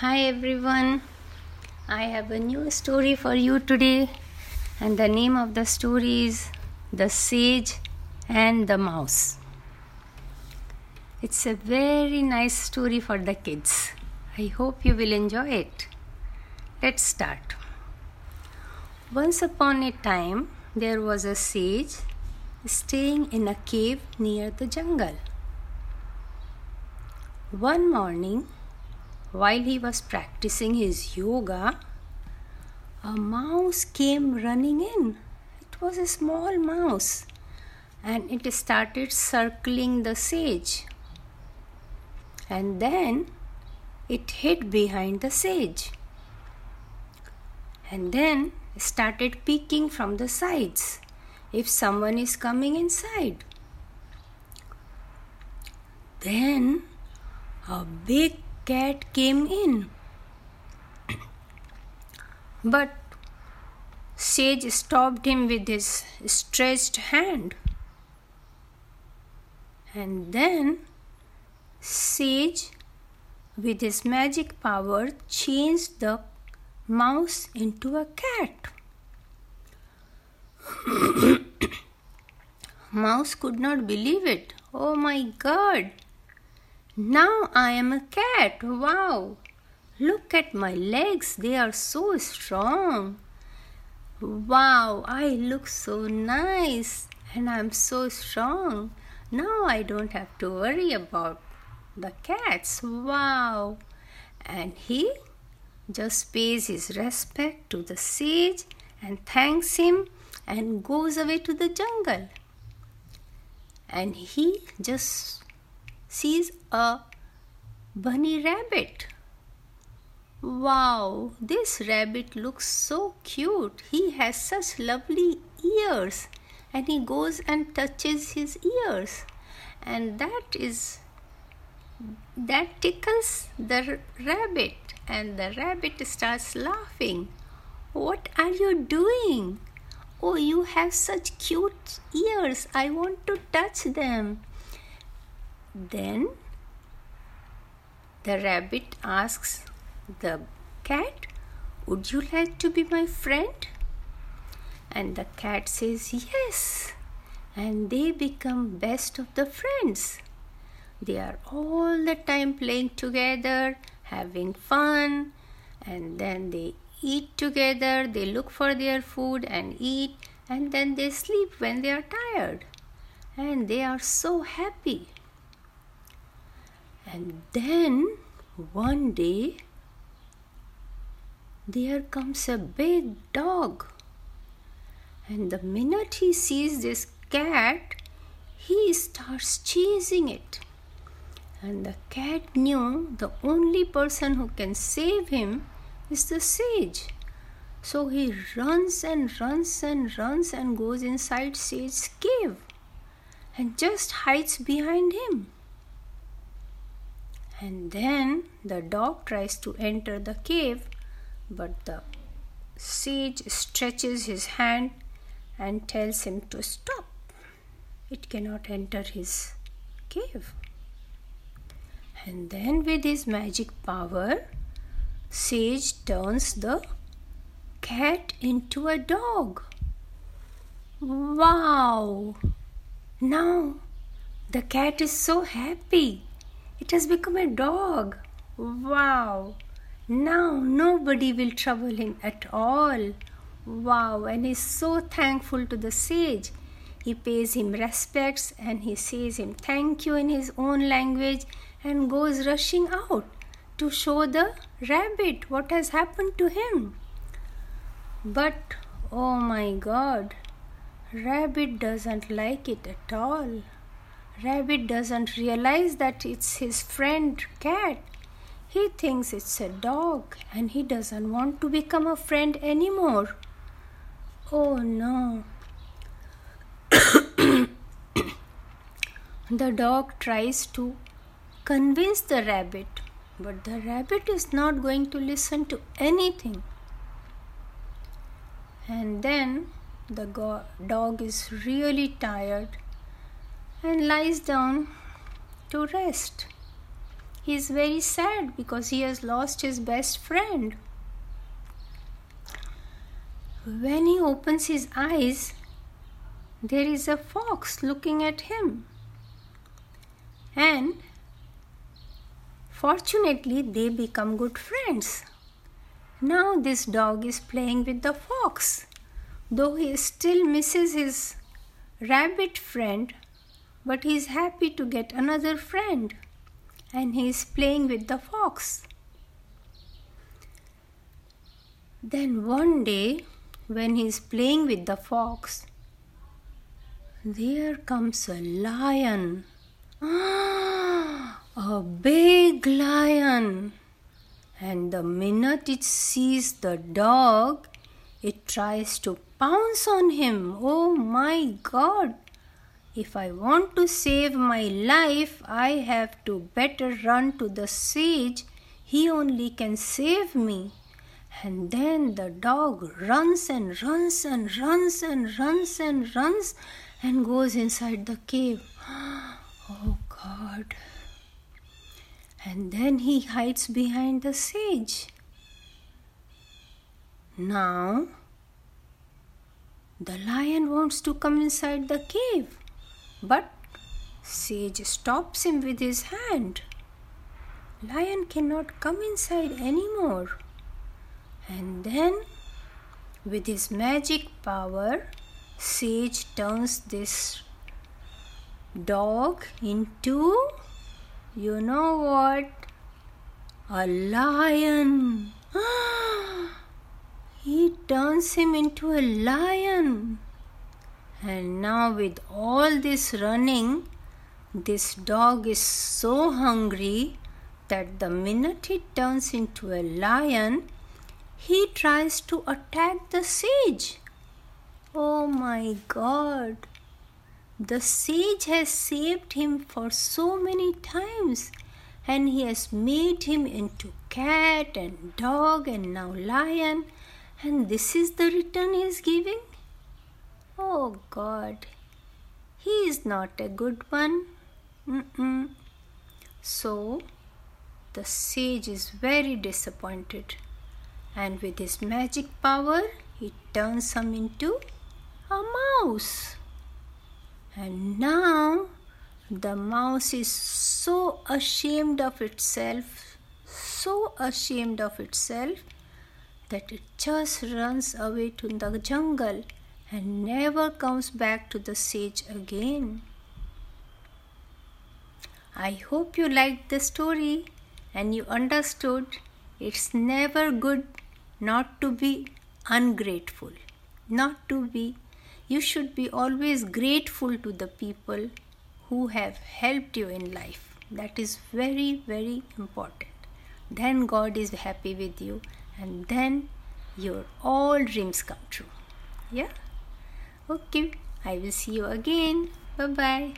Hi everyone. I have a new story for you today, and the name of the story is The Sage and the Mouse. It's a very nice story for the kids. I hope you will enjoy it. Let's start. Once upon a time, there was a sage staying in a cave near the jungle. One morning, while he was practicing his yoga, a mouse came running in. It was a small mouse and it started circling the sage. And then it hid behind the sage. And then started peeking from the sides if someone is coming inside. Then a big cat came in. But Sage stopped him with his stretched hand. And then Sage, with his magic power, changed the mouse into a cat. mouse could not believe it. Oh my god! Now I am a cat. Wow! Look at my legs, they are so strong. Wow, I look so nice and I'm so strong. Now I don't have to worry about the cats. Wow! And he just pays his respect to the sage and thanks him and goes away to the jungle. And he just sees a bunny rabbit. Wow, this rabbit looks so cute. He has such lovely ears, and he goes and touches his ears, and that is that tickles the rabbit, and the rabbit starts laughing. What are you doing? Oh, you have such cute ears. I want to touch them. Then the rabbit asks the cat, Would you like to be my friend? And the cat says, Yes. And they become best of the friends. They are all the time playing together, having fun, and then they eat together, they look for their food and eat, and then they sleep when they are tired. And they are so happy. And then one day there comes a big dog. And the minute he sees this cat, he starts chasing it. And the cat knew the only person who can save him is the sage. So he runs and runs and runs and goes inside Sage's cave and just hides behind him. And then the dog tries to enter the cave, but the sage stretches his hand and tells him to stop. It cannot enter his cave. And then, with his magic power, Sage turns the cat into a dog. Wow! Now the cat is so happy. It has become a dog. Wow. Now nobody will trouble him at all. Wow. And he's so thankful to the sage. He pays him respects and he says him thank you in his own language and goes rushing out to show the rabbit what has happened to him. But oh my god, rabbit doesn't like it at all. Rabbit doesn't realize that it's his friend cat. He thinks it's a dog and he doesn't want to become a friend anymore. Oh no. the dog tries to convince the rabbit, but the rabbit is not going to listen to anything. And then the go- dog is really tired and lies down to rest. he is very sad because he has lost his best friend. When he opens his eyes, there is a fox looking at him. And fortunately, they become good friends. Now, this dog is playing with the fox, though he still misses his rabbit friend, but he is happy to get another friend and he is playing with the fox. Then one day, when he is playing with the fox, there comes a lion. a big lion. And the minute it sees the dog, it tries to pounce on him. Oh my God! If I want to save my life, I have to better run to the sage. He only can save me. And then the dog runs and runs and runs and runs and runs and goes inside the cave. Oh God. And then he hides behind the sage. Now, the lion wants to come inside the cave, but Sage stops him with his hand. Lion cannot come inside anymore. And then, with his magic power, Sage turns this dog into, you know what? A lion. he turns him into a lion. And now, with all this running, this dog is so hungry that the minute he turns into a lion, he tries to attack the sage. Oh my god! The sage has saved him for so many times, and he has made him into cat and dog and now lion, and this is the return he is giving? Oh God, he is not a good one. Mm-mm. So, the sage is very disappointed, and with his magic power, he turns him into a mouse. And now the mouse is so ashamed of itself, so ashamed of itself that it just runs away to the jungle and never comes back to the sage again. I hope you liked the story and you understood it's never good not to be ungrateful, not to be you should be always grateful to the people who have helped you in life. That is very, very important. Then God is happy with you, and then your all dreams come true. Yeah? Okay, I will see you again. Bye bye.